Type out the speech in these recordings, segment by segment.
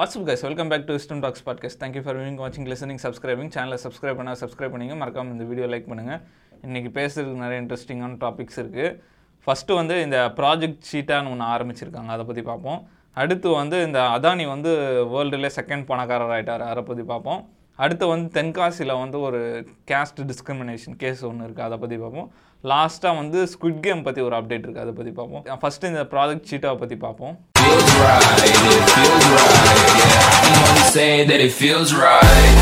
What's up guys welcome back to Wisdom Talks podcast thank you for viewing வாட்சிங் listening subscribing சேனலை subscribe பண்ணால் subscribe பண்ணிங்க. மறக்காமல் இந்த வீடியோ லைக் பண்ணுங்கள் இன்றைக்கி பேசுறதுக்கு நிறைய இன்ட்ரெஸ்டிங்கான டாபிக்ஸ் இருக்குது ஃபஸ்ட்டு வந்து இந்த ப்ராஜெக்ட் ஷீட்டான்னு ஒன்று ஆரம்பிச்சிருக்காங்க. அதை பற்றி பார்ப்போம். அடுத்து வந்து இந்த அதானி வந்து வேர்ல்டுலேயே செகண்ட் பணக்காரர் ஆகிட்டார் அதை பற்றி பார்ப்போம். அடுத்து வந்து தென்காசியில் வந்து ஒரு கேஸ்ட் டிஸ்கிரிமினேஷன் கேஸ் ஒன்று இருக்குது அதை பற்றி பார்ப்போம். லாஸ்ட்டாக வந்து ஸ்குட் கேம் பற்றி ஒரு அப்டேட் இருக்குது அதை பற்றி பார்ப்போம். ஃபஸ்ட்டு இந்த ப்ராஜெக்ட் சீட்டாவை பற்றி பார்ப்போம். Say that it feels right.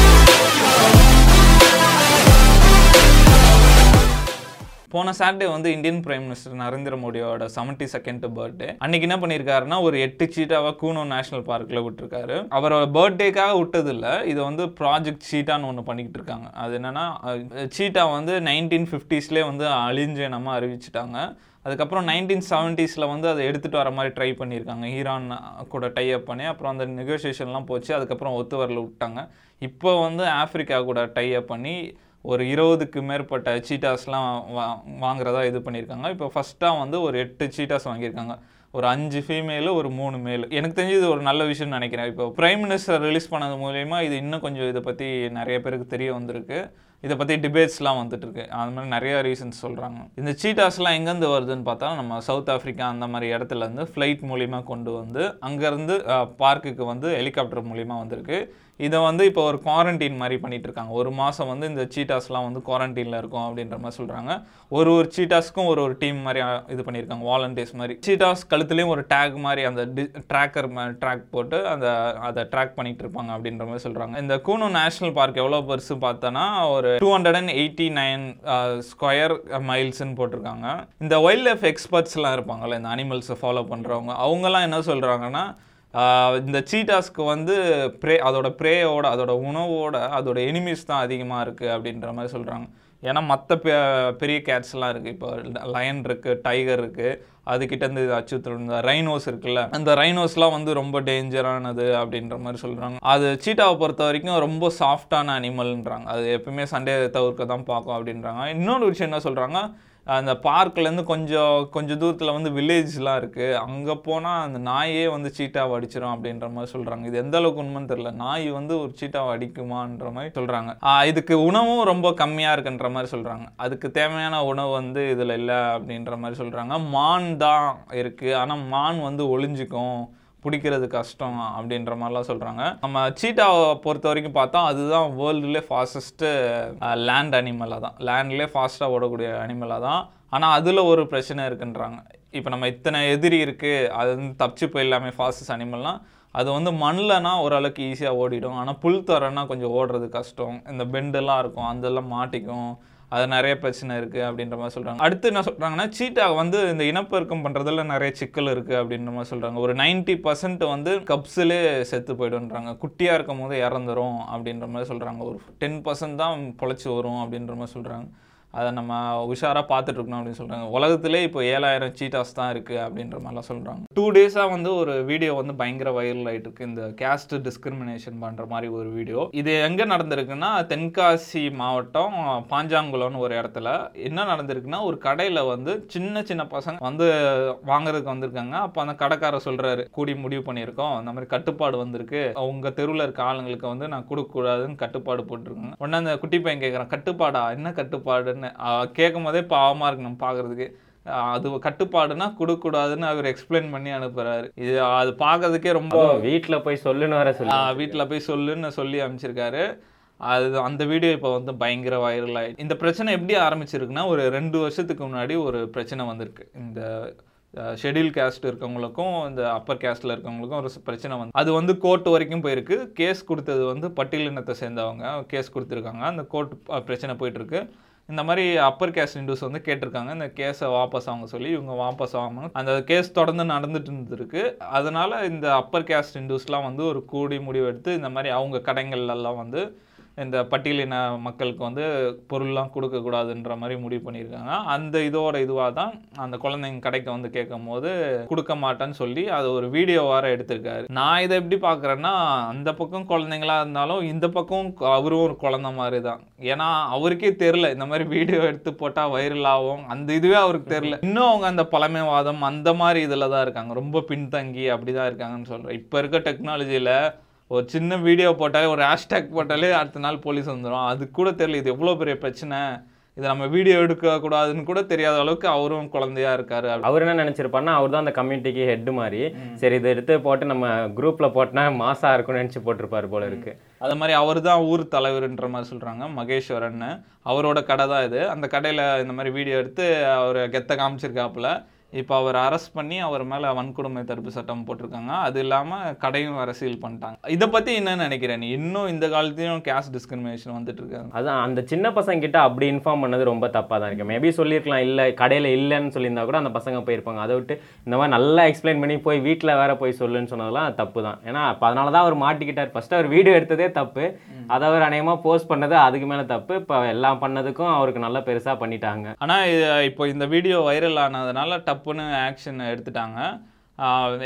போன சாட்டர்டே வந்து இந்தியன் பிரைம் மினிஸ்டர் நரேந்திர மோடியோட செவன்டி செகண்ட் பர்த்டே அன்னைக்கு என்ன பண்ணியிருக்காருன்னா ஒரு எட்டு சீட்டாவாக கூனோ நேஷனல் பார்க்கில் விட்டுருக்காரு. அவரோட பர்த்டேக்காக விட்டது இல்லை இதை வந்து ப்ராஜெக்ட் சீட்டான்னு ஒன்று பண்ணிக்கிட்டு இருக்காங்க. அது என்னன்னா சீட்டா வந்து நைன்டீன் ஃபிஃப்டிஸ்லேயே வந்து அழிஞ்ச நம்ம அறிவிச்சிட்டாங்க. அதுக்கப்புறம் நைன்டீன் செவன்ட்டீஸில் வந்து அதை எடுத்துகிட்டு வர மாதிரி ட்ரை பண்ணியிருக்காங்க. ஈரான் கூட டைப் பண்ணி அப்புறம் அந்த நெகோசியேஷன்லாம் போச்சு அதுக்கப்புறம் ஒத்து வரல விட்டாங்க. இப்போ வந்து ஆஃப்ரிக்கா கூட டைப் பண்ணி ஒரு இருபதுக்கு மேற்பட்ட சீட்டாஸ்லாம் வா வாங்குறதா இது பண்ணியிருக்காங்க. இப்போ ஃபஸ்ட்டாக வந்து ஒரு எட்டு சீட்டாஸ் வாங்கியிருக்காங்க. ஒரு அஞ்சு ஃபீமேலு ஒரு மூணு மேலு எனக்கு தெரிஞ்சு இது ஒரு நல்ல விஷயம்னு நினைக்கிறேன். இப்போ ப்ரைம் மினிஸ்டர் ரிலீஸ் பண்ணது மூலயமா இது இன்னும் கொஞ்சம் இதை பற்றி நிறைய பேருக்கு தெரிய வந்திருக்கு. இதை பற்றி டிபேட்ஸ்லாம் வந்துட்டுருக்கு. அது மாதிரி நிறைய ரீசன்ஸ் சொல்கிறாங்க இந்த சீட்டாஸ்லாம் எங்கேருந்து வருதுன்னு பார்த்தா நம்ம சவுத் ஆஃப்ரிக்கா அந்த மாதிரி இடத்துலேருந்து ஃப்ளைட் மூலிமா கொண்டு வந்து அங்கேருந்து பார்க்குக்கு வந்து ஹெலிகாப்டர் மூலிமா வந்திருக்கு. இதை வந்து இப்போ ஒரு குவாரண்டைன் மாதிரி பண்ணிட்டு இருக்காங்க ஒரு மாதம் வந்து இந்த சீட்டாஸ்லாம் வந்து குவாரண்டைனில் இருக்கும் அப்படின்ற மாதிரி சொல்கிறாங்க ஒரு ஒரு சீட்டாஸ்க்கும் ஒரு ஒரு டீம் மாதிரி இது பண்ணியிருக்காங்க வாலண்டியர்ஸ் மாதிரி. சீட்டாஸ் கழுத்துலேயும் ஒரு டேக் மாதிரி அந்த டி ட்ராக்கர் ட்ராக் போட்டு அந்த அதை ட்ராக் பண்ணிட்டு இருப்பாங்க அப்படின்ற மாதிரி சொல்கிறாங்க இந்த கூனோ நேஷனல் பார்க் எவ்வளோ பெருசு பார்த்தோன்னா ஒரு two hundred and eighty nine square மைல்ஸ்ன்னு போட்டிருக்காங்க. இந்த வைல்ட் லைஃப் எக்ஸ்பர்ட்ஸ்லாம் இருப்பாங்கல்ல இந்த அனிமல்ஸை ஃபாலோ பண்ணுறவங்க அவங்கெல்லாம் என்ன சொல்கிறாங்கன்னா இந்த சீட்டாஸ்க்கு வந்து ப்ரே அதோட ப்ரேயோட அதோட உணவோட அதோட எனிமீஸ் தான் அதிகமாக இருக்குது அப்படின்ற மாதிரி சொல்கிறாங்க ஏன்னா மற்ற பெரிய கேட்ஸ்லாம் இருக்குது இப்போ லயன் இருக்குது டைகர் இருக்குது அதுக்கிட்டேருந்து இது அச்சுறுத்தல் இந்த ரைனோஸ் இருக்குல்ல அந்த ரைனோஸ்லாம் வந்து ரொம்ப டேஞ்சரானது அப்படின்ற மாதிரி சொல்கிறாங்க அது சீட்டாவை பொறுத்த வரைக்கும் ரொம்ப சாஃப்டான அனிமல்ன்றாங்க அது எப்பவுமே சண்டே தவிர்க்க தான் பார்க்கும் அப்படின்றாங்க. இன்னொரு விஷயம் என்ன சொல்கிறாங்க அந்த பார்க்லேருந்து கொஞ்சம் கொஞ்சம் தூரத்தில் வந்து வில்லேஜ்லாம் இருக்குது அங்கே போனால் அந்த நாயே வந்து சீட்டாவை அடிச்சிடும் அப்படின்ற மாதிரி சொல்கிறாங்க இது எந்த அளவுக்கு உண்மைன்னு தெரில நாய் வந்து ஒரு சீட்டாவை அடிக்குமான்ற மாதிரி சொல்கிறாங்க இதுக்கு உணவும் ரொம்ப கம்மியாக இருக்குன்ற மாதிரி சொல்கிறாங்க அதுக்கு தேவையான உணவு வந்து இதில் இல்லை அப்படின்ற மாதிரி சொல்கிறாங்க மான் தான் இருக்குது ஆனால் மான் வந்து ஒளிஞ்சிக்கும். பிடிக்கிறது கஷ்டம் அப்படின்ற மாதிரிலாம் சொல்கிறாங்க நம்ம சீட்டாவை பொறுத்த வரைக்கும் பார்த்தா அதுதான் வேர்ல்டுலே ஃபாஸ்டஸ்ட்டு லேண்ட் அனிமலாக தான் லேண்ட்லேயே ஃபாஸ்ட்டாக ஓடக்கூடிய அனிமலாக தான் ஆனால் அதில் ஒரு பிரச்சனை இருக்குன்றாங்க. இப்போ நம்ம இத்தனை எதிரி இருக்குது அது வந்து தப்பிச்சு போயிடலாமே ஃபாஸ்டஸ்ட் அனிமல்னால் அது வந்து மண்ணில்னா ஓரளவுக்கு ஈஸியாக ஓடிடும். ஆனால் புல் தரன்னா கொஞ்சம் ஓடுறது கஷ்டம். இந்த பெண்டெல்லாம் இருக்கும் அதெல்லாம் மாட்டிக்கும். அது நிறைய பிரச்சனை இருக்குது அப்படின்ற மாதிரி சொல்கிறாங்க அடுத்து என்ன சொல்கிறாங்கன்னா சீட்டா வந்து இந்த இனப்பெருக்கம் பண்ணுறதுல நிறைய சிக்கல் இருக்குது அப்படின்ற மாதிரி சொல்கிறாங்க ஒரு 90% பர்சன்ட் வந்து கப்ஸிலே செத்து போய்டுன்றாங்க குட்டியாக இருக்கும் போது இறந்துரும் அப்படின்ற மாதிரி சொல்கிறாங்க ஒரு டென் பர்சன்ட் தான் பொழைச்சி வரும் அப்படின்ற மாதிரி சொல்கிறாங்க அதை நம்ம உஷாராக பார்த்துட்டு இருக்கணும் அப்படின்னு சொல்கிறாங்க உலகத்திலே இப்போ ஏழாயிரம் சீட்டாஸ் தான் இருக்குது அப்படின்ற மாதிரிலாம் சொல்கிறாங்க டூ டேஸாக வந்து ஒரு வீடியோ வந்து பயங்கர வைரல் ஆகிட்டு இருக்கு இந்த கேஸ்ட் டிஸ்கிரிமினேஷன் பண்ணுற மாதிரி ஒரு வீடியோ இது எங்கே நடந்திருக்குன்னா தென்காசி மாவட்டம் பாஞ்சாங்குளம்னு ஒரு இடத்துல. என்ன நடந்திருக்குன்னா ஒரு கடையில் வந்து சின்ன சின்ன பசங்க வந்து வாங்குறதுக்கு வந்திருக்காங்க. அப்போ அந்த கடைக்காரர் சொல்கிறாரு கூடி முடிவு பண்ணியிருக்கோம். அந்த மாதிரி கட்டுப்பாடு வந்திருக்கு. உங்கள் தெருவில் இருக்க ஆளுங்களுக்கு வந்து நான் கொடுக்கக்கூடாதுன்னு கட்டுப்பாடு போட்டிருக்கேன் உடனே அந்த குட்டி பையன் கேட்குறான் கட்டுப்பாடா? என்ன கட்டுப்பாடுன்னு? கேட்கும் போதே பாவமாக இருக்கு நம்ம பார்க்குறதுக்கு. அது கட்டுப்பாடுனா கொடுக்கக்கூடாதுன்னு அவர் எக்ஸ்பிளைன் பண்ணி அனுப்புறாரு. இது அது பார்க்கறதுக்கே ரொம்ப வீட்ல போய் சொல்லுன்னு வர சொல்லி வீட்டில் போய் சொல்லுன்னு சொல்லி அனுப்பிச்சிருக்காரு. அது அந்த வீடியோ இப்போ வந்து பயங்கர வைரல் ஆயிடுச்சு இந்த பிரச்சனை எப்படி ஆரம்பிச்சிருக்குன்னா ஒரு ரெண்டு வருஷத்துக்கு முன்னாடி ஒரு பிரச்சனை வந்திருக்கு. இந்த ஷெட்யூல் கேஸ்ட் இருக்கவங்களுக்கும் இந்த அப்பர் கேஸ்ட்டில் இருக்கவங்களுக்கும் ஒரு பிரச்சனை வந்து அது வந்து கோர்ட் வரைக்கும் போயிருக்கு. கேஸ் கொடுத்தது வந்து பட்டியலினத்தை சேர்ந்தவங்க கேஸ் கொடுத்துருக்காங்க. அந்த கோர்ட் பிரச்சனை போயிட்டு இருக்கு. இந்த மாதிரி அப்பர் கேஸ்ட் இண்டூஸ் வந்து கேட்டிருக்காங்க. இந்த கேஸை வாபஸ் வாங்க சொல்லி இவங்க வாபஸ் ஆகாமல் அந்த கேஸ் தொடர்ந்து நடந்துட்டு இருந்திருக்கு. அதனால் இந்த அப்பர் கேஸ்ட் இண்டூஸ்லாம் வந்து ஒரு கூடி முடிவு எடுத்து இந்த மாதிரி அவங்க கடைகள்லாம் வந்து இந்த பட்டியலின மக்களுக்கு வந்து பொருள்லாம் கொடுக்கக்கூடாதுன்ற மாதிரி முடிவு பண்ணியிருக்காங்க. அந்த இதோட இதுவாக தான் அந்த குழந்தைங்க கடைக்கு வந்து கேட்கும் போது கொடுக்க மாட்டேன்னு சொல்லி அது ஒரு வீடியோ வேற எடுத்திருக்காரு. நான் இதை எப்படி பார்க்குறேன்னா அந்த பக்கம் குழந்தைங்களா இருந்தாலும் இந்த பக்கம் அவரும் ஒரு குழந்த மாதிரி தான். ஏன்னா அவருக்கே தெரில இந்த மாதிரி வீடியோ எடுத்து போட்டால் வைரல் ஆகும். அந்த இதுவே அவருக்கு தெரில இன்னும் அவங்க அந்த பழமைவாதம் அந்த மாதிரி இதில் தான் இருக்காங்க. ரொம்ப பின்தங்கி அப்படி தான் இருக்காங்கன்னு சொல்கிறேன் இப்போ இருக்க டெக்னாலஜியில் ஒரு சின்ன வீடியோ போட்டாலே ஒரு ஹேஷ்டேக் போட்டாலே அடுத்த நாள் போலீஸ் வந்துடும் அது கூட தெரியல இது எவ்வளோ பெரிய பிரச்சனை? இதை நம்ம வீடியோ எடுக்க கூடாதுன்னு கூட தெரியாத அளவுக்கு அவரும் குழந்தையா இருக்காரு அவர் என்ன நினைச்சிருப்பாருன்னா அவர் தான் அந்த கம்யூனிட்டிக்கு ஹெட் மாதிரி. சரி இதை எடுத்து போட்டு நம்ம குரூப்ல போட்டோன்னா மாசா இருக்கும்னு நினைச்சு போட்டிருப்பாரு போல இருக்கு. அது மாதிரி அவர் தான் ஊர் தலைவர்ன்ற மாதிரி சொல்றாங்க மகேஸ்வரன் அவரோட கடை தான் இது. அந்த கடையில இந்த மாதிரி வீடியோ எடுத்து அவர் கெத்த காமிச்சிருக்காப்புல. இப்போ அவர் அரெஸ்ட் பண்ணி அவர் மேல வன்கொடுமை தடுப்பு சட்டம் போட்டிருக்காங்க. அது இல்லாம கடையும் சீல் பண்ணிட்டாங்க. இதை பத்தி என்ன நினைக்கிறேன் நீ? இன்னும் இந்த காலத்தையும் கேஸ்ட் டிஸ்கிரிமினேஷன் வந்துட்டு இருக்காங்க அதான் அந்த சின்ன பசங்க கிட்ட அப்படி இன்ஃபார்ம் பண்ணது ரொம்ப தப்பாக தான் இருக்கு. மேபி சொல்லியிருக்கலாம் இல்லை கடையில் இல்லைன்னு சொல்லியிருந்தா கூட அந்த பசங்க போயிருப்பாங்க. அதை விட்டு இந்த மாதிரி நல்லா எக்ஸ்பிளைன் பண்ணி போய் வீட்டில் வேற போய் சொல்லுன்னு சொன்னதெல்லாம் தப்பு தான். ஏன்னா அப்போ அதனால தான் அவர் மாட்டிக்கிட்டார். ஃபர்ஸ்ட் அவர் வீடியோ எடுத்ததே தப்பு. அதை அவர் அநேகமாக போஸ்ட் பண்ணது அதுக்கு மேலே தப்பு. இப்போ எல்லாம் பண்ணதுக்கும் அவருக்கு நல்லா பெருசாக பண்ணிட்டாங்க. ஆனா இது இப்போ இந்த வீடியோ வைரல் ஆனதுனால டப்புன்னு ஆக்ஷன் எடுத்துட்டாங்க.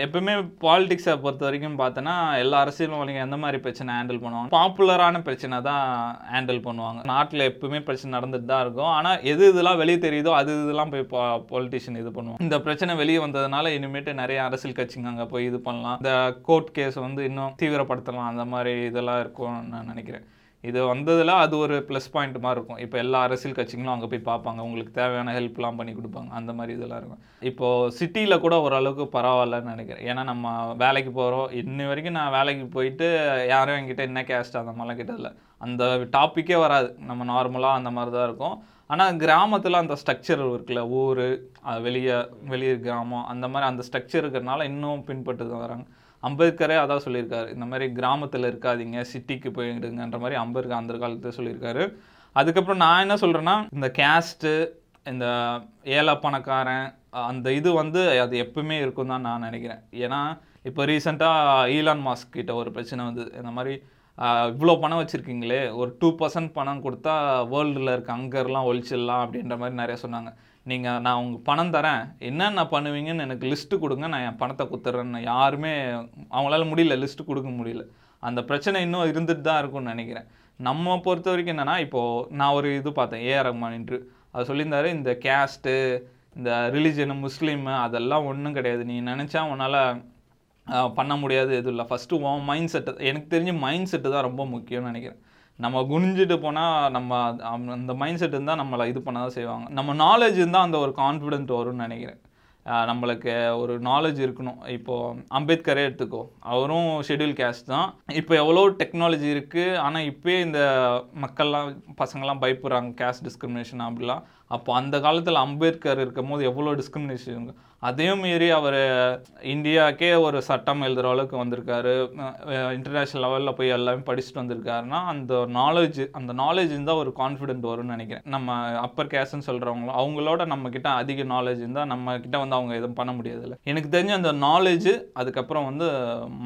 எப்பவுமே பாலிடிக்ஸை பொறுத்த வரைக்கும் பார்த்தோன்னா எல்லா அரசியல்வாதிகளும் எந்த மாதிரி பிரச்சனை ஹேண்டில் பண்ணுவாங்க? பாப்புலரான பிரச்சனை தான் ஹேண்டில் பண்ணுவாங்க. நாட்டில் எப்பவுமே பிரச்சனை நடந்துட்டு தான் இருக்கும். ஆனால் எது இதெல்லாம் வெளியே தெரியுதோ அது இதெல்லாம் போய் பொலிட்டிஷியன் இது பண்ணுவாங்க. இந்த பிரச்சனை வெளியே வந்ததுனால இனிமேட்டு நிறைய அரசியல் கட்சிங்க அங்கே போய் இது பண்ணலாம். இந்த கோர்ட் கேஸ் வந்து இன்னும் தீவிரப்படுத்தலாம். அந்த மாதிரி இதெல்லாம் இருக்கும்னு நான் நினைக்கிறேன். இது வந்ததில் அது ஒரு ப்ளஸ் பாயிண்ட் மாதிரி இருக்கும். இப்போ எல்லா அரசியல் கட்சிங்களும் அங்கே போய் பார்ப்பாங்க. உங்களுக்கு தேவையான ஹெல்ப்லாம் பண்ணி கொடுப்பாங்க. அந்த மாதிரி இதெல்லாம் இருக்கும். இப்போது சிட்டியில் கூட ஓரளவுக்கு பரவாயில்லன்னு நினைக்கிறேன். ஏன்னா நம்ம வேலைக்கு போகிறோம் இன்ன வரைக்கும் நான் வேலைக்கு போயிட்டு யாரும் என்கிட்ட என்ன கேஸ்ட் அந்த மாதிரிலாம் கிட்டதில்ல. அந்த டாப்பிக்கே வராது. நம்ம நார்மலாக அந்த மாதிரி தான் இருக்கும். ஆனால் கிராமத்தில் அந்த ஸ்ட்ரக்சர் இருக்குல்ல. ஊர் வெளியே வெளியே கிராமம் அந்த மாதிரி அந்த ஸ்ட்ரக்சர் இருக்கிறனால இன்னும் பின்பட்டு தான் வராங்க. அம்பேத்கரே அதான் சொல்லியிருக்காரு. இந்த மாதிரி கிராமத்தில் இருக்காதீங்க சிட்டிக்கு போயிடுங்கன்ற மாதிரி அம்பேத்கர் அந்த காலத்தில் சொல்லியிருக்காரு. அதுக்கப்புறம் நான் என்ன சொல்கிறேன்னா இந்த கேஸ்ட்டு இந்த ஏழை பணக்காரன் அந்த இது வந்து அது எப்பவுமே இருக்கும் தான் நான் நினைக்கிறேன். ஏன்னா இப்போ ரீசெண்டாக ஈலான் மாஸ்க் கிட்ட ஒரு பிரச்சனை வந்து இந்த மாதிரி இவ்வளோ பணம் வச்சுருக்கீங்களே ஒரு டூ பர்சன்ட் பணம் கொடுத்தா வேர்ல்டில் இருக்க அங்கர்லாம் ஒழிச்சிடலாம் அப்படின்ற மாதிரி நிறைய சொன்னாங்க. நீங்கள் நான் உங்களுக்கு பணம் தரேன். என்னென்ன பண்ணுவீங்கன்னு எனக்கு லிஸ்ட்டு கொடுங்க. நான் என் பணத்தை கொடுத்துட்றேன்னு யாருமே அவங்களால முடியல லிஸ்ட்டு கொடுக்க முடியல. அந்த பிரச்சனை இன்னும் இருந்துட்டு தான் இருக்கும்னு நினைக்கிறேன். நம்ம பொறுத்த வரைக்கும் என்னென்னா இப்போது நான் ஒரு இது பார்த்தேன். ஏஆர் ரஹ்மான் இன்ட்ரு அவர் சொல்லியிருந்தாரு இந்த கேஸ்ட்டு இந்த ரிலிஜனு முஸ்லீமு அதெல்லாம் ஒன்றும் கிடையாது. நீ நினச்சா உன்னால் பண்ண முடியாது எதுவும் இல்லை. ஃபஸ்ட்டு உன் மைண்ட் செட்டு எனக்கு தெரிஞ்சு மைண்ட் செட்டு தான் ரொம்ப முக்கியம்னு நினைக்கிறேன். நம்ம குனிஞ்சிட்டு போனால் நம்ம அந்த- அந்த மைண்ட் செட் இருந்தால் நம்மளை இது பண்ண தான் செய்வாங்க. நம்ம நாலேஜ் இருந்தால் அந்த ஒரு கான்ஃபிடென்ட் வரும்னு நினைக்கிறேன். நம்மளுக்கு ஒரு நாலேஜ் இருக்கணும். இப்போது அம்பேத்கரே எடுத்துக்கோ. அவரும் ஷெட்யூல் கேஸ்ட் தான். இப்போ எவ்வளோ டெக்னாலஜி இருக்குது ஆனால் இப்போயே இந்த மக்கள்லாம் பசங்கள்லாம் பயப்படுறாங்க. கேஸ்ட் டிஸ்கிரிமினேஷன் அப்படிலாம். அப்போ அந்த காலத்தில் அம்பேத்கர் இருக்கும் போது எவ்வளோ டிஸ்கிரிமினேஷன் அதையும் மீறி அவர் இந்தியாவுக்கே ஒரு சட்டம் எழுதுகிற அளவுக்கு வந்திருக்காரு. இன்டர்நேஷ்னல் லெவலில் போய் எல்லாமே படிச்சுட்டு வந்திருக்காருன்னா அந்த நாலேஜ் அந்த நாலேஜ் இருந்தால் ஒரு கான்ஃபிடென்ட் வரும்னு நினைக்கிறேன். நம்ம அப்பர் கேஸ்ட்னு சொல்கிறவங்களும் அவங்களோட நம்மக்கிட்ட அதிக நாலேஜ் இருந்தால் நம்மக்கிட்ட வந்து அவங்க எதுவும் பண்ண முடியாதுல்ல. எனக்கு தெரிஞ்ச அந்த நாலேஜ் அதுக்கப்புறம் வந்து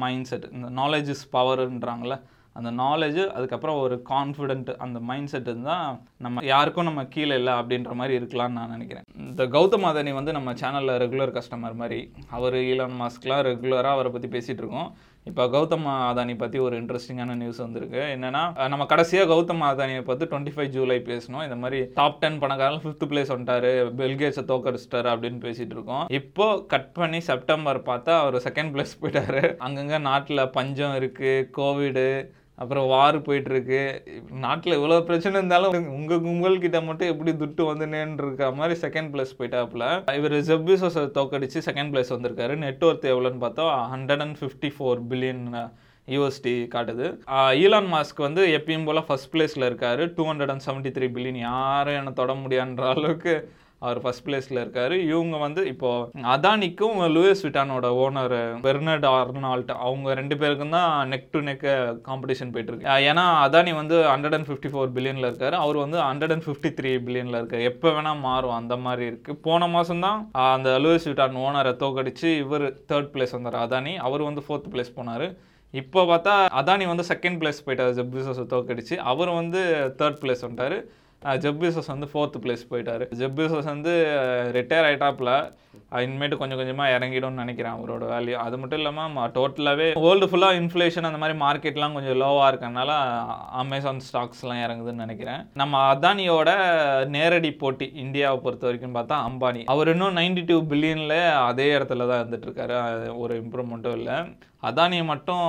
மைண்ட் செட் இந்த நாலேஜ் இஸ் பவர்ன்றாங்களே அந்த நாலேஜ் அதுக்கப்புறம் ஒரு கான்ஃபிடென்ட் அந்த மைண்ட் செட் இருந்தால் நம்ம யாருக்கும் நம்ம கீழே இல்லை அப்படின்ற மாதிரி இருக்கலாம்னு நான் நினைக்கிறேன். இந்த கௌதம் அதானி வந்து நம்ம சேனலில் ரெகுலர் கஸ்டமர் மாதிரி அவர் ஈலான் மாஸ்க்லாம் ரெகுலராக அவரை பற்றி பேசிகிட்டு இருக்கோம். இப்போ கௌதம் அதானி பற்றி ஒரு இன்ட்ரெஸ்டிங்கான நியூஸ் வந்திருக்கு. என்னென்னா நம்ம கடைசியாக கௌதம் அதானியை பார்த்து டுவெண்ட்டி ஃபைவ் ஜூலை பேசணும் இந்த மாதிரி டாப் டென் பணக்காரன் ஃபிஃப்த் பிளேஸ் வந்துட்டார் பெல்கேட்ஸை தோக்கடிச்சிட்டாரு அப்படின்னு பேசிகிட்டு இருக்கோம். இப்போ கட் பண்ணி செப்டம்பர் பார்த்தா அவர் செகண்ட் பிளேஸ் போயிட்டாரு. அங்கங்கே நாட்டில் பஞ்சம் இருக்குது கோவிடு அப்புறம் வார் போயிட்டுருக்கு. நாட்டில் இவ்வளோ பிரச்சனை இருந்தாலும் உங்கள் கும்பல் கிட்ட மட்டும் எப்படி துட்டு வந்துனேன்னு இருக்க மாதிரி செகண்ட் பிளேஸ் போயிட்டாப்புல. இவர் ஜெப்பிசோஸை தோக்கடிச்சு செகண்ட் பிளேஸ் வந்திருக்காரு. நெட்ஒர்த் எவ்வளோன்னு பார்த்தா hundred and fifty four billion USD காட்டுது. ஈலான் மாஸ்க் வந்து எப்பயும் போல் ஃபர்ஸ்ட் பிளேஸில் இருக்கார். Two hundred and seventy three billion யாரும் என்னை தொட முடியான்ற அளவுக்கு அவர் ஃபர்ஸ்ட் பிளேஸில் இருக்கார். இவங்க வந்து இப்போது அதானிக்கும் லூயிஸ் விட்டானோட ஓனர் பெர்னர்ட் ஆர்னால்ட். அவங்க ரெண்டு பேருக்கும் தான் நெக் டு நெக் காம்படிஷன் போயிட்டு இருக்கு ஏன்னா அதானி வந்து ஹண்ட்ரட் அண்ட் ஃபிஃப்டி ஃபோர் பில்லியனில் இருக்கார். அவர் வந்து ஹண்ட்ரட் அண்ட் ஃபிஃப்டி த்ரீ பில்லியனில் இருக்கார். எப்போ வேணால் மாறும். அந்த மாதிரி இருக்குது போன மாதம் தான் அந்த லூயிஸ் விட்டான் ஓனரை தோக்கடிச்சு இவர் தேர்ட் பிளேஸ் வந்தார். அதானி அவர் வந்து ஃபோர்த் பிளேஸ் போனார். இப்போ பார்த்தா அதானி வந்து செகண்ட் பிளேஸ் போயிட்டார். ஜெப் பிசஸை தோக்கடிச்சு அவர் வந்து தேர்ட் பிளேஸ் வந்துட்டார். ஜெப் வந்து ஃபோர்த் பிளேஸ் போயிட்டார். ஜெப் வந்து ரிட்டையர் ஆயிட்டாப்புல. இனிமேட்டு கொஞ்சம் கொஞ்சமாக இறங்கிடும்னு நினைக்கிறேன் அவரோட வேல்யூ அது மட்டும் இல்லாமல் டோட்டலாகவே வேர்ல்டு ஃபுல்லாக இன்ஃப்ளேஷன் அந்த மாதிரி மார்க்கெட்லாம் கொஞ்சம் லோவாக இருக்கறனால அமேசான் ஸ்டாக்ஸ்லாம் இறங்குதுன்னு நினைக்கிறேன். நம்ம அதானியோட நேரடி போட்டி இந்தியாவை பொறுத்த வரைக்கும் பார்த்தா அம்பானி. அவர் இன்னும் நைன்டி டூ பில்லியனில் அதே இடத்துல தான் இருந்துகிட்ருக்காரு அது ஒரு இம்ப்ரூவ்மெண்ட்டும் இல்லை. அதானி மட்டும்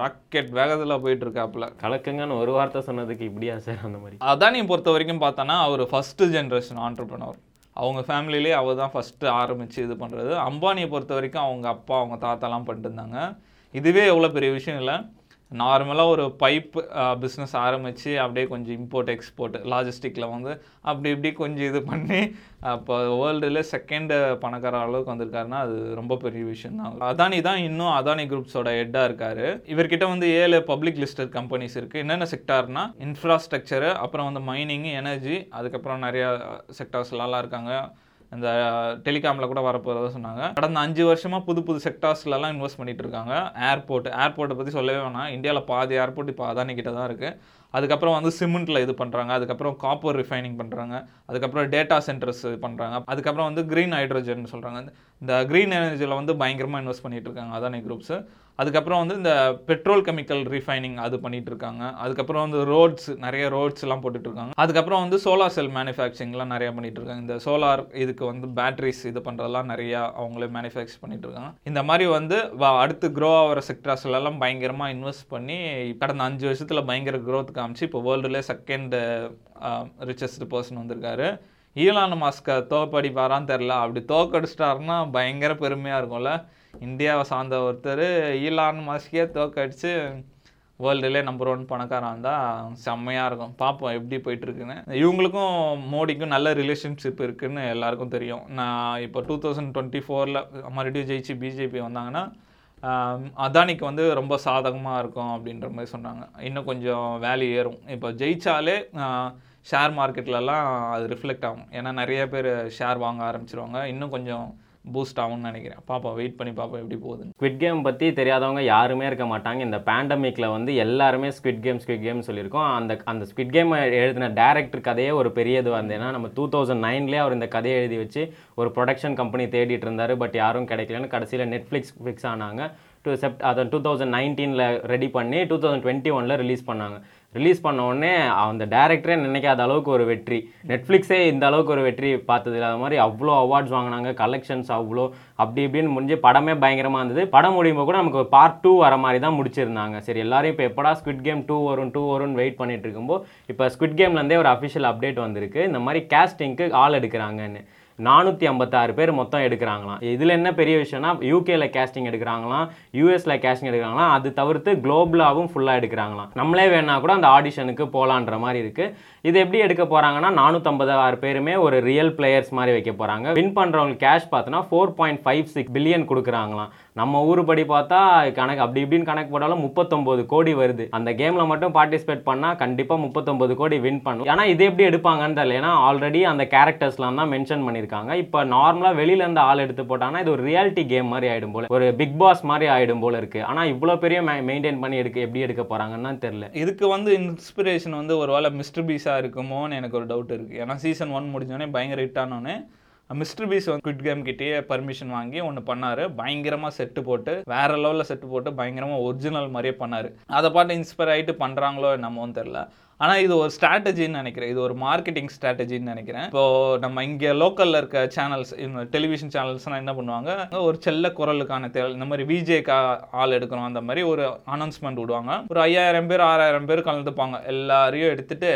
ராக்கெட் வேகத்தில் போயிட்டு இருக்காப்புல கலக்குங்கன்னு ஒரு வார்த்தை சொன்னதுக்கு இப்படியா சார் அந்த மாதிரி? அதானியை பொறுத்த வரைக்கும் பார்த்தோன்னா அவர் ஃபஸ்ட்டு ஜென்ரேஷன் ஆண்டர்பனர் அவங்க ஃபேமிலியிலே அவர் தான் ஃபஸ்ட்டு ஆரம்பித்து இது பண்ணுறது அம்பானியை பொறுத்த வரைக்கும் அவங்க அப்பா அவங்க தாத்தாலாம் பண்ணிட்டு இருந்தாங்க. இதுவே எவ்வளோ பெரிய விஷயம் இல்லை. நார்மலாக ஒரு பைப் பிஸ்னஸ் ஆரம்பித்து அப்படியே கொஞ்சம் இம்போர்ட் எக்ஸ்போர்ட் லாஜிஸ்டிக்கில் வந்து அப்படி இப்படி கொஞ்சம் இது பண்ணி அப்போ வேர்ல்டில் செகண்ட் பணக்கார அளவுக்கு வந்திருக்காருன்னா அது ரொம்ப பெரிய விஷயம் தான். அதானி தான் இன்னும் அதானி குரூப்ஸோட ஹெட்டாக இருக்கார். இவர்கிட்ட வந்து ஏழு பப்ளிக் லிஸ்டட் கம்பெனிஸ் இருக்குது என்னென்ன செக்டார்னா இன்ஃப்ராஸ்ட்ரக்சரு அப்புறம் வந்து மைனிங் எனர்ஜி அதுக்கப்புறம் நிறையா செக்டார்ஸ்லாம் இருக்காங்க. இந்த டெலிகாமில் கூட வரப்போகிறதா சொன்னாங்க. கடந்த அஞ்சு வருஷமாக புது புது செக்டார்ஸ்லலாம் இன்வெஸ்ட் பண்ணிகிட்டு இருக்காங்க. ஏர்போர்ட் ஏர்போர்ட்டை பற்றி சொல்லவே வேணாம். இந்தியாவில் பாதி ஏர்போர்ட் இப்போ அதானி கிட்ட தான் இருக்குது அதுக்கப்புறம் வந்து சிமெண்ட்டில் இது பண்ணுறாங்க அதுக்கப்புறம் காப்பர் ரிஃபைனிங் பண்ணுறாங்க அதுக்கப்புறம் டேட்டா சென்டர்ஸ் இது பண்ணுறாங்க அதுக்கப்புறம் வந்து க்ரீன் ஹைட்ரஜன் சொல்கிறாங்க இந்த க்ரீன் எனர்ஜியில் வந்து பயங்கரமாக இன்வெஸ்ட் பண்ணிகிட்டு இருக்காங்க அதானே குரூப்ஸு அதுக்கப்புறம் வந்து இந்த பெட்ரோல் கெமிக்கல் ரிஃபைனிங் அது பண்ணிட்டு இருக்காங்க. அதுக்கப்புறம் வந்து ரோட்ஸ் நிறைய ரோட்ஸ் எல்லாம் போட்டுட்டு இருக்காங்க. அதுக்கப்புறம் வந்து சோலார் செல் மேனுஃபேக்சரிங்லாம் நிறைய பண்ணிட்டு இருக்காங்க. இந்த சோலார் இதுக்கு வந்து பேட்டரிஸ் இது பண்ணுறதெல்லாம் நிறையா அவங்களே மேனுஃபேக்சர் பண்ணிட்டு இருக்காங்க. இந்த மாதிரி வந்து வ- அடுத்து க்ரோ ஆகிற செக்டர்ஸ்லாம் பயங்கரமாக இன்வெஸ்ட் பண்ணி கடந்த அஞ்சு வருஷத்தில் பயங்கர க்ரோத்துக்கு காமிச்சு இப்போ வேர்ல்டுல செகண்ட் ரிச்சஸ்ட் பர்சன் வந்திருக்காரு. ஈலான் மாஸ்கை தோப்படிப்பாரான்னு தெரில அப்படி தோக்கடிச்சிட்டாருன்னா பயங்கர பெருமையாக இருக்கும்ல. இந்தியாவை சார்ந்த ஒருத்தர் ஈலான் மாஸ்கே தோக்கடிச்சு வேர்ல்டுலே நம்பர் ஒன் பணக்காரன் இருந்தால் செம்மையாக இருக்கும். பார்ப்போம் எப்படி போயிட்டுருக்குன்னு இவங்களுக்கும் மோடிக்கும் நல்ல ரிலேஷன்ஷிப் இருக்குதுன்னு எல்லாருக்கும் தெரியும். நான் இப்போ டூ தௌசண்ட் டுவெண்ட்டி ஃபோரில் மறுபடியும் ஜெயிச்சு பிஜேபி வந்தாங்கன்னா அதானிக்கு வந்து ரொம்ப சாதகமாக இருக்கும் அப்படின்ற மாதிரி சொன்னாங்க. இன்னும் கொஞ்சம் வேல்யூ ஏறும். இப்போ ஜெயித்தாலே ஷேர் மார்க்கெட்லலாம் அது ரிஃப்ளெக்ட் ஆகும். ஏன்னா நிறைய பேர் ஷேர் வாங்க ஆரம்பிச்சிருவாங்க. இன்னும் கொஞ்சம் பூஸ்ட் ஆகும்னு நினைக்கிறேன். பார்ப்போம் வெயிட் பண்ணி பார்ப்போம் எப்படி போகுதுன்னு. ஸ்குவிட் கேம் பற்றி தெரியாதவங்க யாருமே இருக்க மாட்டாங்க. இந்த பேண்டமிக்கில் வந்து எல்லாருமே ஸ்குவிட் கேம் ஸ்குவிட் கேம் சொல்லியிருக்கோம். அந்த அந்த ஸ்குவிட் கேம் எழுதின டேரக்டர் கதையே ஒரு பெரிய இதுவாக ஏன்னா நம்ம டூ தௌசண்ட் நைன்லேயே அவர் இந்த கதையை எழுதி வச்சு ஒரு ப்ரொடக்ஷன் கம்பெனி தேடிட்டு இருந்தார் பட் யாரும் கிடைக்கலன்னு கடைசியில் நெட்ஃப்ளிக்ஸ் ஃபிக்ஸ் ஆனாங்க. டூ செப்ட் அதை டூ தௌசண்ட் நைன்டீனில் ரெடி பண்ணி டூ தௌசண்ட் டுவெண்ட்டி ஒனில் ரிலீஸ் பண்ணாங்க. ரிலீஸ் பண்ண உடனே அந்த டேரக்டரே நினைக்காத அளவுக்கு ஒரு வெற்றி. நெட்ஃப்ளிக்ஸே இந்த அளவுக்கு ஒரு வெற்றி பார்த்தது இல்லாத மாதிரி அவ்வளோ அவார்ட்ஸ் வாங்கினாங்க கலெக்ஷன்ஸ் அவ்வளோ அப்படி இப்படின்னு முடிஞ்சு படமே பயங்கரமாக இருந்தது. படம் முடியும் போது கூட நமக்கு ஒரு பார்ட் டூ வர மாதிரி தான் முடிச்சிருந்தாங்க. சரி எல்லாரும் இப்போ எப்படா ஸ்குவிட் கேம் டூ வரும் டூ வரும்னு வெயிட் பண்ணிட்டு இருக்கும்போது இப்போ ஸ்குவிட் கேம்லேருந்தே ஒரு அஃபிஷியல் அப்டேட் வந்திருக்கு. இந்த மாதிரி கேஸ்டிங்க்கு ஆள் எடுக்கிறாங்கன்னு. நானூற்றி ஐம்பத்தாறு பேர் மொத்தம் எடுக்கிறாங்களாம். இதில் என்ன பெரிய விஷயம்னா யூகேல கேஸ்டிங் எடுக்கிறாங்களாம் யூஎஸில் கேஸ்டிங் எடுக்கிறாங்களாம் அது தவிர்த்து குளோபலாகவும் ஃபுல்லாக எடுக்கிறாங்களாம். நம்மளே வேணா கூட அந்த ஆடிஷனுக்கு போகலான்ற மாதிரி இருக்குது இது எப்படி எடுக்க போகிறாங்கன்னா நானூற்றம்பதாறு பேருமே ஒரு ரியல் பிளேயர்ஸ் மாதிரி வைக்க போகிறாங்க வின் பண்ணுறவங்களுக்கு கேஷ் பார்த்தோன்னா four point five six billion கொடுக்குறாங்களாம். நம்ம ஊர் படி பார்த்தா கணக்கு அப்படி இப்படின்னு கணக்கு போட்டாலும் முப்பத்தொம்போது கோடி வருது. அந்த கேமில் மட்டும் பார்ட்டிசிபேட் பண்ணால் கண்டிப்பாக முப்பத்தொம்போது கோடி வின் பண்ணும். ஏன்னா இது எப்படி எடுப்பாங்கன்னு தெரியல. ஏன்னா ஆல்ரெடி அந்த கேரக்டர்ஸ்லாம் தான் மென்ஷன் பண்ணியிருக்காங்க. இப்போ நார்மலாக வெளியிலேருந்து ஆள் எடுத்து போட்டாங்கன்னா இது ஒரு ரியாலிட்டி கேம் மாதிரி ஆயிடும் போல. ஒரு பிக் பாஸ் மாதிரி ஆகிடும் போல இருக்கு. ஆனால் இவ்வளோ பெரிய மெயின்டைன் பண்ணி எடுக்க எப்படி எடுக்க போகிறாங்கன்னு தான் தெரியல. இதுக்கு வந்து இன்ஸ்பிரேஷன் வந்து ஒரு வேளை மிஸ்டர் பீஸாக இருக்குமோன்னு எனக்கு ஒரு டவுட் இருக்குது ஏன்னா சீசன் ஒன் முடிஞ்சோடனே பயங்கர ஹிட் ஆனோடனே மிஸ்டர் பீஸ் வந்து குவிட் கேம் கிட்டேயே பர்மிஷன் வாங்கி ஒன்று பண்ணார். பயங்கரமாக செட்டு போட்டு வேற லெவலில் செட்டு போட்டு பயங்கரமாக ஒரிஜினல் மாதிரியே பண்ணார். அதை பாட்டு இன்ஸ்பயர் ஆகிட்டு பண்ணுறாங்களோ என்னமோன்னு தெரில ஆனால் இது ஒரு ஸ்ட்ராட்டஜின்னு நினைக்கிறேன். இது ஒரு மார்க்கெட்டிங் ஸ்ட்ராட்டஜின்னு நினைக்கிறேன். இப்போ நம்ம இங்கே லோக்கலில் இருக்க சேனல்ஸ் இந்த டெலிவிஷன் சேனல்ஸ்லாம் என்ன பண்ணுவாங்க? ஒரு செல்ல குரலுக்கான தேவை இந்த மாதிரி விஜேக்கா ஆள் எடுக்கணும் அந்த மாதிரி ஒரு அனௌன்ஸ்மெண்ட் விடுவாங்க. ஒரு ஐயாயிரம் பேர் ஆறாயிரம் பேர் கலந்துப்பாங்க. எல்லாரையும் எடுத்துகிட்டு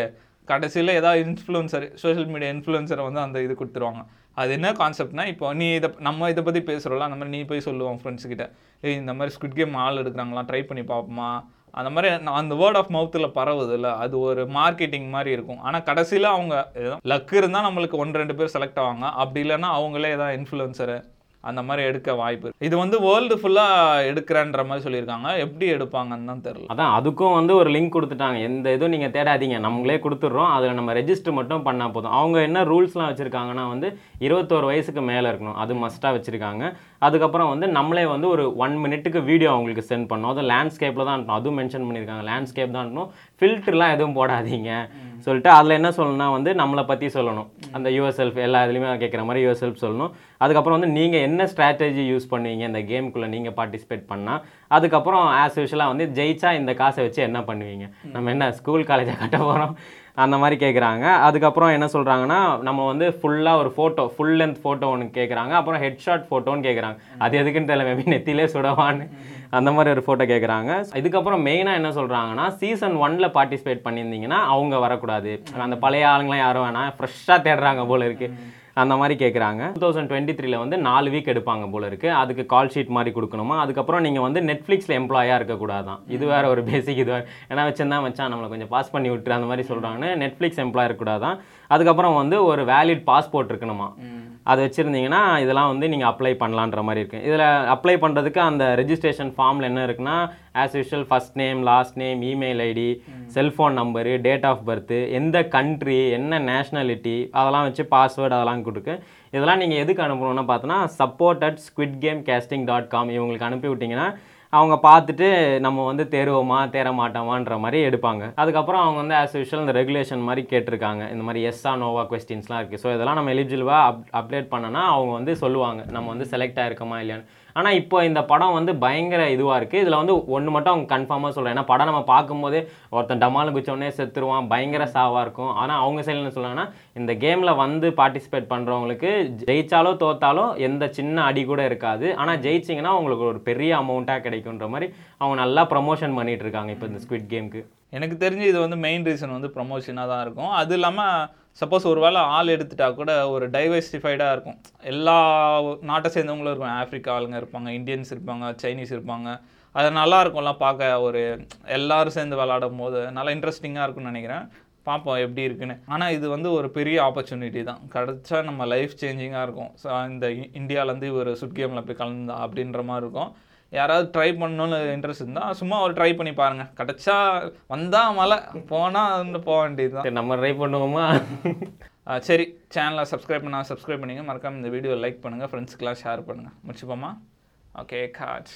கடைசியில் ஏதாவது இன்ஃப்ளூன்சர் சோஷியல் மீடியா இன்ஃப்ளூன்சரை வந்து அந்த இது கொடுத்துருவாங்க. அது என்ன கான்செப்ட்னா இப்போ நீ இதை நம்ம இதை பற்றி பேசுகிறோம்ல அந்த மாதிரி நீ போய் சொல்லுவோம் ஃப்ரெண்ட்ஸ்கிட்ட ஏய் இந்த மாதிரி ஸ்குட் கேம் ஆள் எடுக்கிறாங்களா ட்ரை பண்ணி பார்ப்போமா? அந்த மாதிரி நான் அந்த வேர்ட் ஆஃப் மவுத்தில் பரவுதுல்ல அது ஒரு மார்க்கெட்டிங் மாதிரி இருக்கும். ஆனால் கடைசியில் அவங்க லக் இருந்தால் நம்மளுக்கு ஒன்று ரெண்டு பேர் செலக்ட் ஆவாங்க. அப்படி இல்லைன்னா அவங்களே ஏதாவது இன்ஃப்ளூன்சரு அந்த மாதிரி எடுக்க வாய்ப்பு. இது வந்து வேர்ல்டு ஃபுல்லாக எடுக்கிறேன்ற மாதிரி சொல்லியிருக்காங்க. எப்படி எடுப்பாங்கன்னு தான் தெரில அதான் அதுக்கும் வந்து ஒரு லிங்க் கொடுத்துட்டாங்க. எந்த இதுவும் நீங்கள் தேடாதீங்க. நம்மளே கொடுத்துட்றோம். அதில் நம்ம ரெஜிஸ்டர் மட்டும் பண்ணால் போதும். அவங்க என்ன ரூல்ஸ்லாம் வச்சுருக்காங்கன்னா வந்து இருபத்தோரு வயசுக்கு மேலே இருக்கணும். அது மஸ்ட்டாக வச்சுருக்காங்க. அதுக்கப்புறம் வந்து நம்மளே வந்து ஒரு ஒன் மினிட்டுக்கு வீடியோ அவங்களுக்கு சென்ட் பண்ணோம் அதுவும் லேண்ட்ஸ்கேப்பில் தான் இருக்கணும். அதுவும் மென்ஷன் பண்ணியிருக்காங்க. லேண்ட்ஸ்கேப் தான் இருக்கணும். ஃபில்டர்லாம் எதுவும் போடாதீங்க. சொல்லிட்டு அதில் என்ன சொல்லணும்னா வந்து நம்மளை பற்றி சொல்லணும். அந்த யுவர் செல்ஃப் எல்லா இதுலேயுமே கேட்குற மாதிரி யுவர் செல்ஃப் சொல்லணும். அதுக்கப்புறம் வந்து நீங்கள் என்ன ஸ்ட்ராட்டஜி யூஸ் பண்ணுவீங்க? இந்த கேமுக்குள்ளே நீங்கள் பார்ட்டிசிபேட் பண்ணால் அதுக்கப்புறம் ஆஸ் யூஷுவலாக வந்து ஜெயிச்சா இந்த காசை வச்சு என்ன பண்ணுவீங்க? நம்ம என்ன ஸ்கூல் காலேஜை கட்ட போகிறோம் அந்த மாதிரி கேட்குறாங்க அதுக்கப்புறம் என்ன சொல்கிறாங்கன்னா நம்ம வந்து ஃபுல்லாக ஒரு ஃபோட்டோ ஃபுல் லென்த் ஃபோட்டோ ஒன்று கேட்குறாங்க அப்புறம் ஹெட்ஷாட் ஃபோட்டோன்னு கேட்குறாங்க அது எதுக்குன்னு தெரியல மேபி நெத்திலே சுடவான்னு. அந்த மாதிரி ஒரு ஃபோட்டோ கேட்குறாங்க இதுக்கப்புறம் மெயினாக என்ன சொல்கிறாங்கன்னா சீசன் ஒன்ல பார்ட்டிசிபேட் பண்ணியிருந்தீங்கன்னா அவங்க வரக்கூடாது. அந்த பழைய ஆளுங்களாம் யாரும் வேணாம். ஃப்ரெஷ்ஷாக தேடுறாங்க போல இருக்குது அந்த மாதிரி கேட்குறாங்க டூ தௌசண்ட் டுவெண்ட்டி த்ரீல வந்து நாலு வீக் எடுப்பாங்க போல இருக்கு. அதுக்கு கால் ஷீட் மாதிரி கொடுக்கணுமா? அதுக்கப்புறம் நீங்கள் வந்து நெட்ஃப்ளிக்ஸில் எம்ப்ளாயாக இருக்கக்கூடாதான். இது வேற ஒரு பேசிக் இது வேறு ஏன்னா வச்சிருந்தா வச்சா நம்மளை கொஞ்சம் பாஸ் பண்ணி விட்டுரு அந்த மாதிரி சொல்கிறாங்கன்னு நெட்ஃப்ளிக்ஸ் எம்ப்ளாய் இருக்கக்கூடாதான். அதுக்கப்புறம் வந்து ஒரு வேலிட் பாஸ்போர்ட் இருக்கணுமா? அது வச்சுருந்தீங்கன்னா இதெல்லாம் வந்து நீங்கள் அப்ளை பண்ணலான்ற மாதிரி இருக்குது இதில் அப்ளை பண்ணுறதுக்கு அந்த ரெஜிஸ்ட்ரேஷன் ஃபார்மில் என்ன இருக்குன்னா as usual first name last name email ID cellphone number date of birth எந்த கண்ட்ரி என்ன நேஷ்னாலிட்டி அதெல்லாம் வச்சு பாஸ்வேர்டு அதெல்லாம் கொடுக்கு. இதெல்லாம் நீங்கள் எதுக்கு அனுப்பணும்னா பார்த்தோன்னா support at squid game casting dot com இவங்களுக்கு அனுப்பி விட்டிங்கன்னா அவங்க பார்த்துட்டு நம்ம வந்து தேருவோமா தேர மாட்டோமான்ற மாதிரி எடுப்பாங்க. அதுக்கப்புறம் அவங்க வந்து ஆஸ் யூஷுவல் இந்த ரெகுலேஷன் மாதிரி கேட்டிருக்காங்க. இந்த மாதிரி எஸ்ஸா நோவா கொஸ்டின்ஸ்லாம் இருக்குது ஸோ இதெல்லாம் நம்ம எலிஜிபிளாக அப் அப்டேட் பண்ணனா அவங்க வந்து சொல்லுவாங்க நம்ம வந்து செலக்ட் ஆகிருக்கோமா இல்லையான்னு. ஆனால் இப்போ இந்த படம் வந்து பயங்கர இதுவாக இருக்குது இதில் வந்து ஒன்று மட்டும் அவங்க கன்ஃபார்மாக சொல்கிறேன் ஏன்னா படம் நம்ம பார்க்கும்போதே ஒருத்தன் டமாலு குச்சோடனே செத்துருவான் பயங்கர சாவாக இருக்கும். ஆனால் அவங்க சைடில் என்ன சொல்லுவாங்கன்னா இந்த கேமில் வந்து பார்ட்டிசிபேட் பண்ணுறவங்களுக்கு ஜெயித்தாலோ தோத்தாலோ எந்த சின்ன அடி கூட இருக்காது. ஆனால் ஜெயிச்சிங்கன்னா உங்களுக்கு ஒரு பெரிய அமௌண்ட்டாக கிடைக்கும். கிடைக்குன்ற மாதிரி அவங்க நல்லா ப்ரமோஷன் பண்ணிட்டு இருக்காங்க இப்போ இந்த ஸ்குவிட் கேமுக்கு எனக்கு தெரிஞ்சு இது வந்து மெயின் ரீசன் வந்து ப்ரொமோஷனாக தான் இருக்கும். அது இல்லாமல் சப்போஸ் ஒரு வேளை ஆள் எடுத்துட்டா கூட ஒரு டைவர்சிஃபைடாக இருக்கும். எல்லா நாட்டை சேர்ந்தவங்களும் இருக்கும் ஆஃப்ரிக்கா ஆளுங்க இருப்பாங்க இந்தியன்ஸ் இருப்பாங்க சைனீஸ் இருப்பாங்க. அது நல்லா இருக்கும்லாம் பார்க்க. ஒரு எல்லோரும் சேர்ந்து விளாடும் போது நல்லா இன்ட்ரெஸ்டிங்காக இருக்கும்னு நினைக்கிறேன். பார்ப்போம் எப்படி இருக்குன்னு. ஆனால் இது வந்து ஒரு பெரிய ஆப்பர்ச்சுனிட்டி தான். கிடச்சா நம்ம லைஃப் சேஞ்சிங்காக இருக்கும். ஸோ இந்த இந்தியாவிலேருந்து ஒரு சுட் கேமில் போய் கலந்தா அப்படின்ற மாதிரி இருக்கும். யாராவது ட்ரை பண்ணணும்னு இன்ட்ரெஸ்ட் இருந்தால் சும்மா ஒரு ட்ரை பண்ணி பாருங்கள் கிடச்சா வந்தால் மழை போனால் வந்து போக வேண்டியது தான் நம்ம ட்ரை பண்ணுவோமா? சரி சேனலை சப்ஸ்கிரைப் பண்ணா சப்ஸ்கிரைப் பண்ணிங்க மறக்காம இந்த வீடியோ லைக் பண்ணுங்கள் ஃப்ரெண்ட்ஸ்க்கெலாம் ஷேர் பண்ணுங்கள் முடிச்சுப்போமா? Okay God